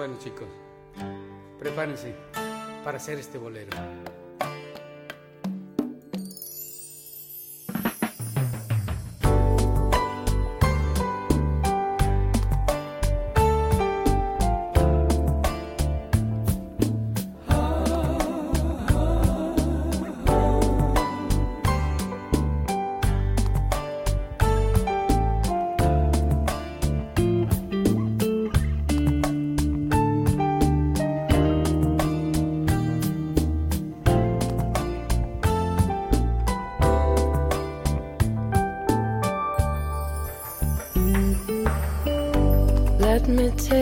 Bueno chicos, prepárense para hacer este bolero.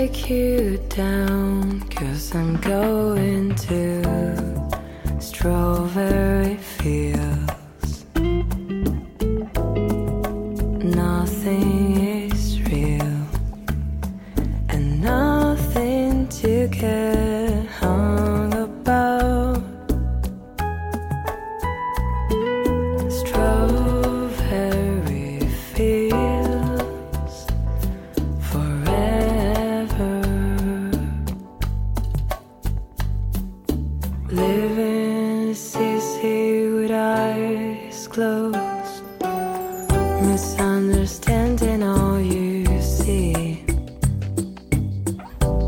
Take you down, cause I'm going to strawberry fields. Nothing close. misunderstanding all you see.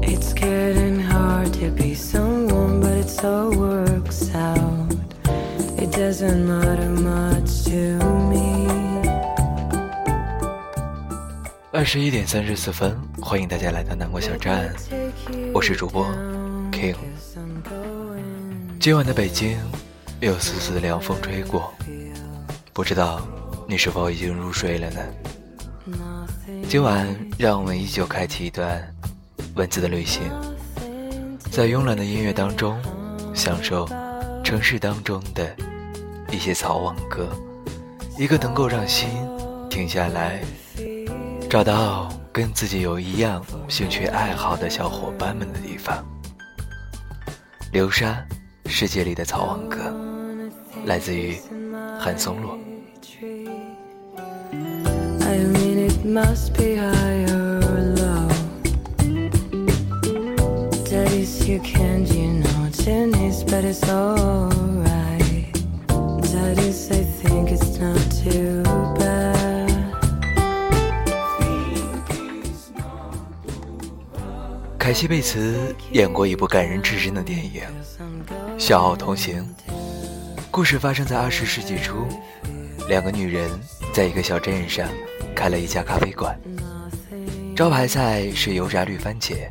It's getting hard to be someone, but it all works out. It doesn't matter much to me. 二十一点三十四分，欢迎大家来到南国小站，我是主播 King。今晚的北京有丝丝的凉风吹过，不知道你是否已经入睡了呢？今晚让我们依旧开启一段文字的旅行，在慵懒的音乐当中，享受城市当中的一些草网歌，一个能够让心停下来。找到跟自己有一样兴趣爱好的小伙伴们的地方。流沙，世界里的草网歌，来自于韩松洛。I mean, it must be high or low. Daddy's you can't, you know, tennis, but it's alright. Daddy's, I think it's not too bad. 凯西·贝茨演过一部感人至深的电影《笑傲同行》，故事发生在二十世纪初，两个女人在一个小镇上开了一家咖啡馆，招牌菜是油炸绿番茄，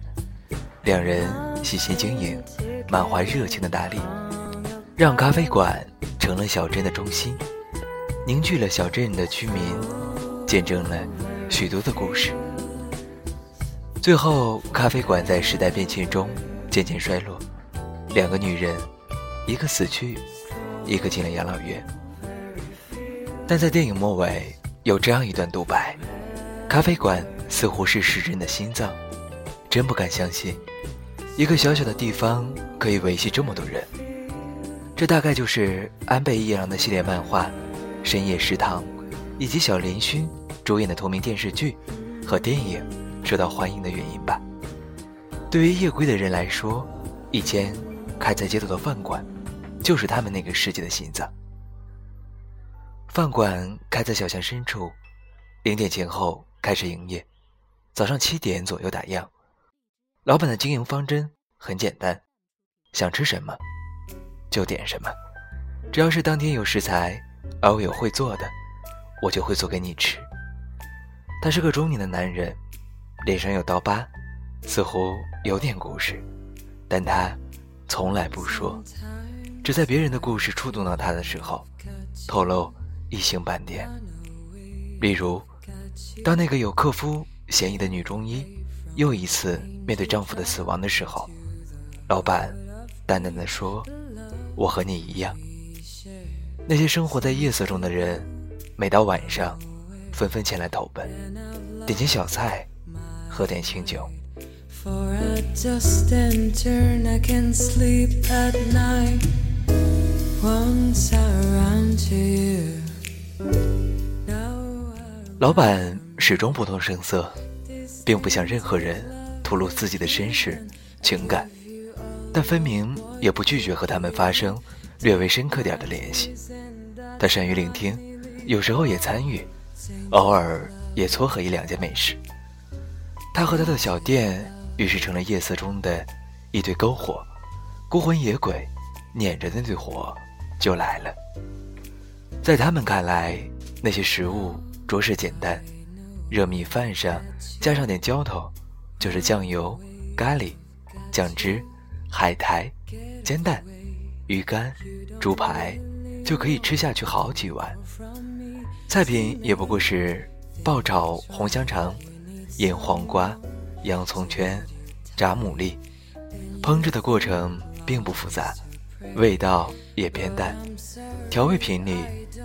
两人细心经营，满怀热情的打理，让咖啡馆成了小镇的中心，凝聚了小镇的居民，见证了许多的故事。最后，咖啡馆在时代变迁中渐渐衰落，两个女人，一个死去，一个进了养老院。但在电影末尾有这样一段独白：咖啡馆似乎是市镇的心脏，真不敢相信，一个小小的地方可以维系这么多人。这大概就是安倍一郎的系列漫画《深夜食堂》，以及小林薰主演的同名电视剧和电影。受到欢迎的原因吧。对于夜归的人来说，一间开在街头的饭馆，就是他们那个世界的心脏。饭馆开在小巷深处，零点前后开始营业，早上七点左右打烊。老板的经营方针很简单：想吃什么就点什么，只要是当天有食材，而我有会做的，我就会做给你吃。他是个中年的男人。脸上有刀疤，似乎有点故事，但他从来不说，只在别人的故事触动到他的时候，透露一星半点。例如，当那个有克夫嫌疑的女中医又一次面对丈夫的死亡的时候，老板淡淡的说：“我和你一样。”那些生活在夜色中的人，每到晚上，纷纷前来投奔，点些小菜。喝点清酒。For a dust and turn, I can sleep at night. 老板始终不动声色，并不向任何人吐露自己的身世情感，但分明也不拒绝和他们发生略微深刻点的联系。他善于聆听，有时候也参与，偶尔也撮合一两件美事。他和他的小店于是成了夜色中的一对篝火，孤魂野鬼撵着那对火就来了。在他们看来，那些食物着实简单，热米饭上加上点浇头，就是酱油、咖喱、酱汁、海苔、煎蛋、鱼干、猪排，就可以吃下去好几碗。菜品也不过是爆炒红香肠、腌黄瓜、洋葱圈、炸牡蛎，烹制的过程并不复杂，味道也偏淡，调味品里。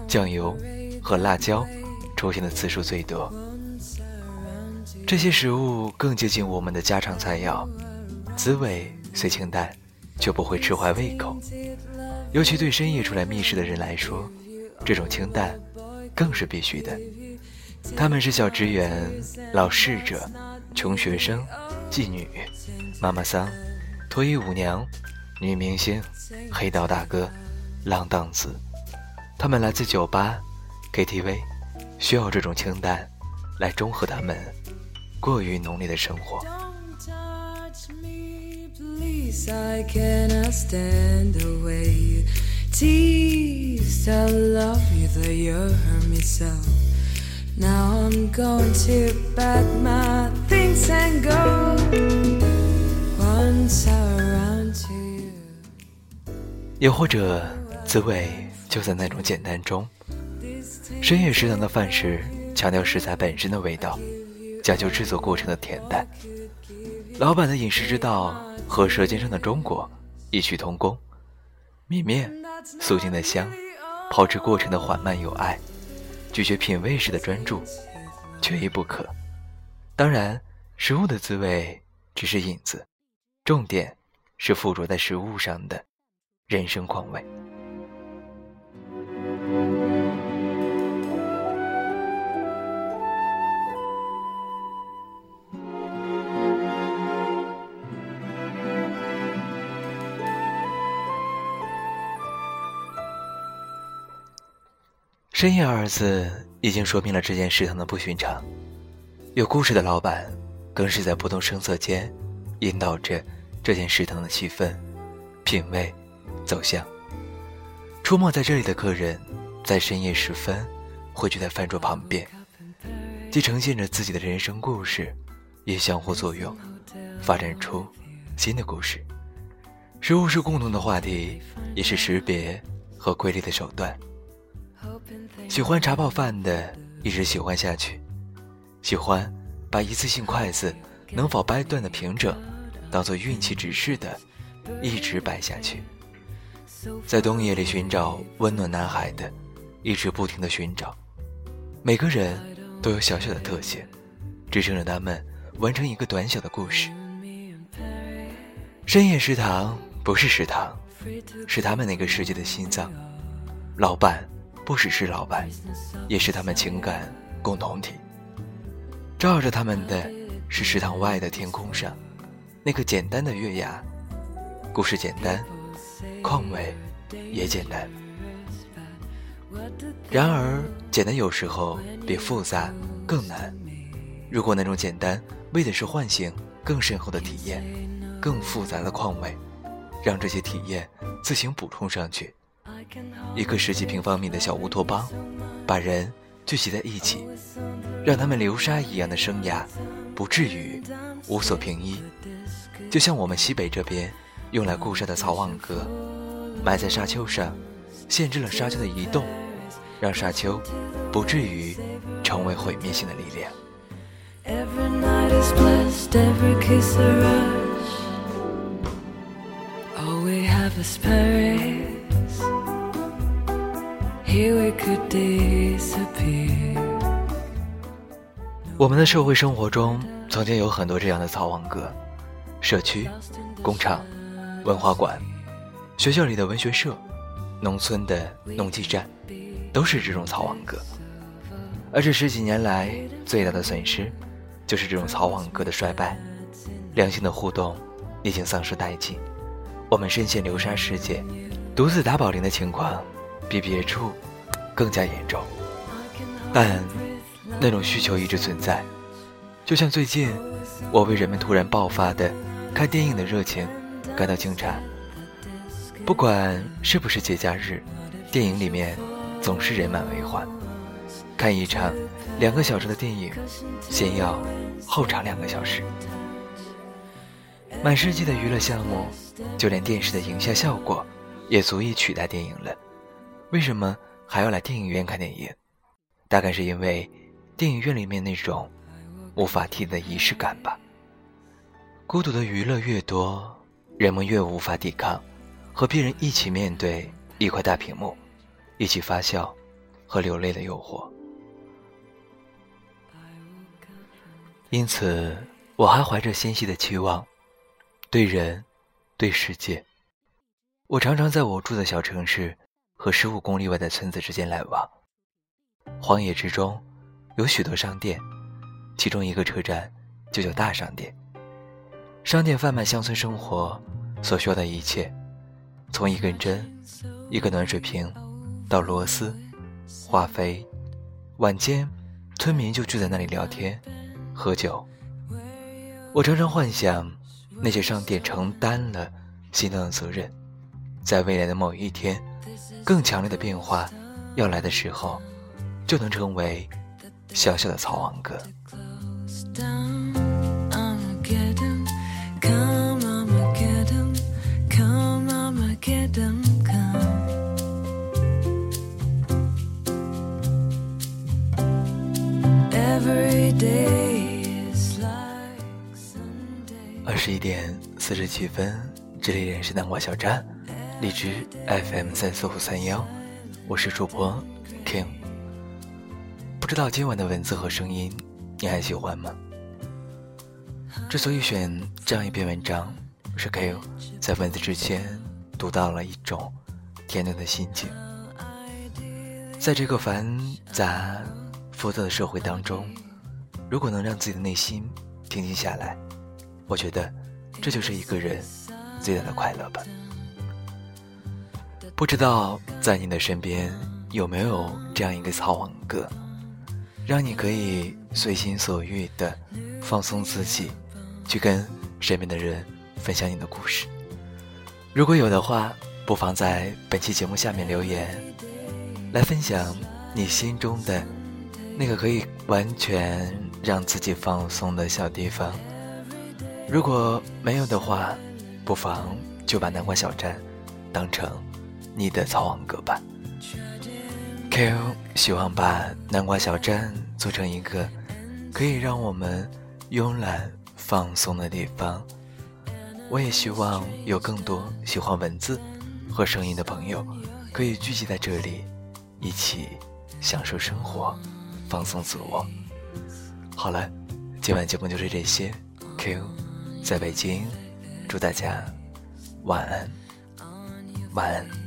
酱油和辣椒出现的次数最多。这些食物更接近我们的家常菜肴，滋味虽清淡，却不会吃坏胃口。尤其对深夜出来觅食的人来说，这种清淡更是必须的。他们是小职员、老侍者、穷学生、妓女、妈妈桑、脱衣舞娘、女明星、黑道大哥、浪荡子。他们来自酒吧、KTV，需要这种清淡来中和他们过于浓烈的生活。又或者，滋味。就在那种简单中，深夜食堂的饭食强调食材本身的味道，讲究制作过程的恬淡。老板的饮食之道和《舌尖上的中国》异曲同工，米面素净的香，炮制过程的缓慢有爱，咀嚼品味时的专注，缺一不可。当然，食物的滋味只是引子，重点是附着在食物上的人生况味。深夜二字已经说明了这件食堂的不寻常，有故事的老板更是在不动声色间引导着这件食堂的气氛、品味、走向。出没在这里的客人，在深夜时分汇聚在饭桌旁边，既呈现着自己的人生故事，也相互作用，发展出新的故事。食物是共同的话题，也是识别和归类的手段。喜欢茶泡饭的一直喜欢下去，喜欢把一次性筷子能否掰断的平整当做运气指示的，一直摆下去。在冬夜里寻找温暖男孩的，一直不停的寻找。每个人都有小小的特性，支撑着他们完成一个短小的故事。深夜食堂不是食堂，是他们那个世界的心脏。老板。不只是老板，也是他们情感共同体。照着他们的，是食堂外的天空上那个简单的月牙。故事简单，况味也简单。然而，简单有时候比复杂更难。如果那种简单为的是唤醒更深厚的体验，更复杂的况味，让这些体验自行补充上去。一个十几平方米的小乌托邦，把人聚集在一起，让他们流沙一样的生涯不至于无所凭依。就像我们西北这边用来固沙的草网格，埋在沙丘上，限制了沙丘的移动，让沙丘不至于成为毁灭性的力量。我们的社会生活中，曾经有很多这样的草网格：社区、工厂、文化馆、学校里的文学社、农村的农技站，都是这种草网格。而这十几年来最大的损失，就是这种草网格的衰败，良性的互动已经丧失殆尽，我们深陷流沙世界，独自打保龄的情况比别处更加严重。但那种需求一直存在，就像最近我为人们突然爆发的看电影的热情感到惊诧。不管是不是节假日，电影里面总是人满为患。看一场两个小时的电影，先要后场两个小时。满世界的娱乐项目，就连电视的营销效果，也足以取代电影了。为什么还要来电影院看电影？大概是因为电影院里面那种无法替的仪式感吧。孤独的娱乐越多，人们越无法抵抗和别人一起面对一块大屏幕，一起发笑和流泪的诱惑。因此，我还怀着纤细的期望，对人，对世界。我常常在我住的小城市和十五公里外的村子之间来往。荒野之中，有许多商店，其中一个车站就叫大商店。商店贩卖乡村生活所需要的一切，从一根针、一个暖水瓶，到螺丝、化肥。晚间，村民就聚在那里聊天、喝酒。我常常幻想，那些商店承担了心脏的责任，在未来的某一天，更强烈的变化要来的时候。就能成为小小的草王哥。二十一点四十七分，这里仍是南瓜小站，荔枝 FM 三四五三幺，我是主播 King。不知道今晚的文字和声音，你还喜欢吗？之所以选这样一篇文章，是 K 在文字之前读到了一种恬淡的心境。在这个繁杂浮躁的社会当中，如果能让自己的内心平静下来，我觉得这就是一个人最大的快乐吧。不知道在你的身边有没有这样一个草网哥？让你可以随心所欲的放松自己，去跟身边的人分享你的故事。如果有的话，不妨在本期节目下面留言，来分享你心中的那个可以完全让自己放松的小地方。如果没有的话，不妨就把南瓜小站当成你的草网格吧。Q 希望把南瓜小站做成一个可以让我们慵懒放松的地方。我也希望有更多喜欢文字和声音的朋友可以聚集在这里，一起享受生活，放松自我。好了，今晚节目就是这些。Q 在北京，祝大家晚安，晚安。